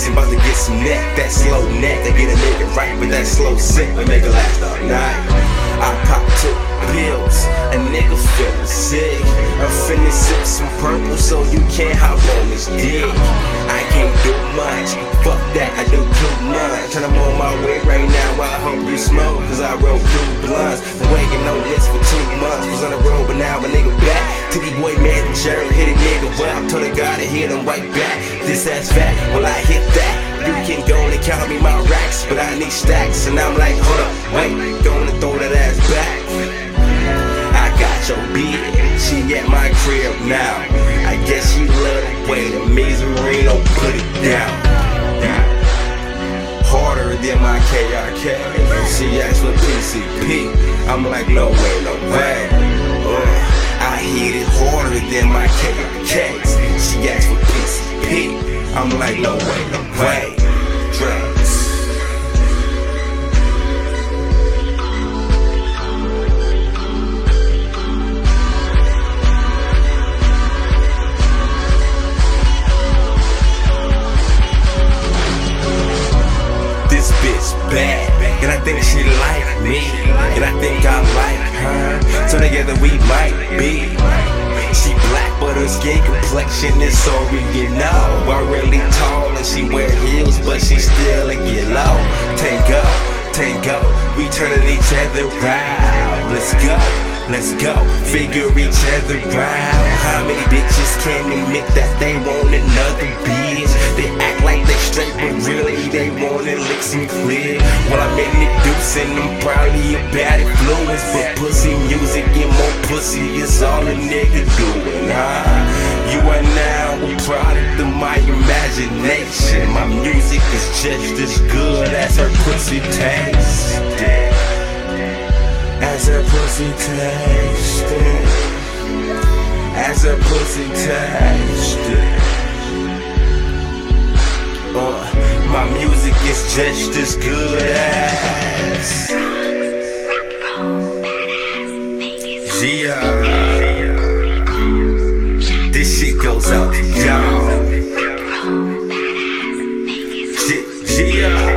Jackson, about to get some neck. That slow neck, they get a nigga right, but that slow sick, they make it last all night. I pop two pills, a nigga feeling sick. I'm finna sip some purple so you can't hop on this dick. I can't do much, fuck that, I do too much. And I'm on my way right now while I hungry smoke, cause I roll through right back. This ass fat, well I hit that. You can go and count me my racks, but I need stacks. And I'm like, hold up, wait, gonna throw that ass back. I got your bitch, she at my crib now. I guess she love the way the Miserino put it down. Harder than my KRK. She asked for PCP. I'm like, no way, no way. Uh, I hit it harder than my KRKs. Like, no way, no way. Drugs. This bitch bad, and I think she like me, and I think I like her. So together we might be. She black, her skin complexion is original. I really tall, and she wear heels, but she still a get low. Tango, tango, we turning each other round. Let's go. Let's go, figure each other out. How many bitches can admit that they want another bitch? They act like they straight, but really they wanna lick some clear. Well, I'm in the deuce and I'm probably a bad influence. But pussy music and more pussy is all a nigga doing, huh? You are now a product of my imagination. My music is just as good as her pussy tastes. pussy tasted. As a pussy tasted. Uh, my music is just as good as. Yeah. This shit goes out to y'all. Yeah.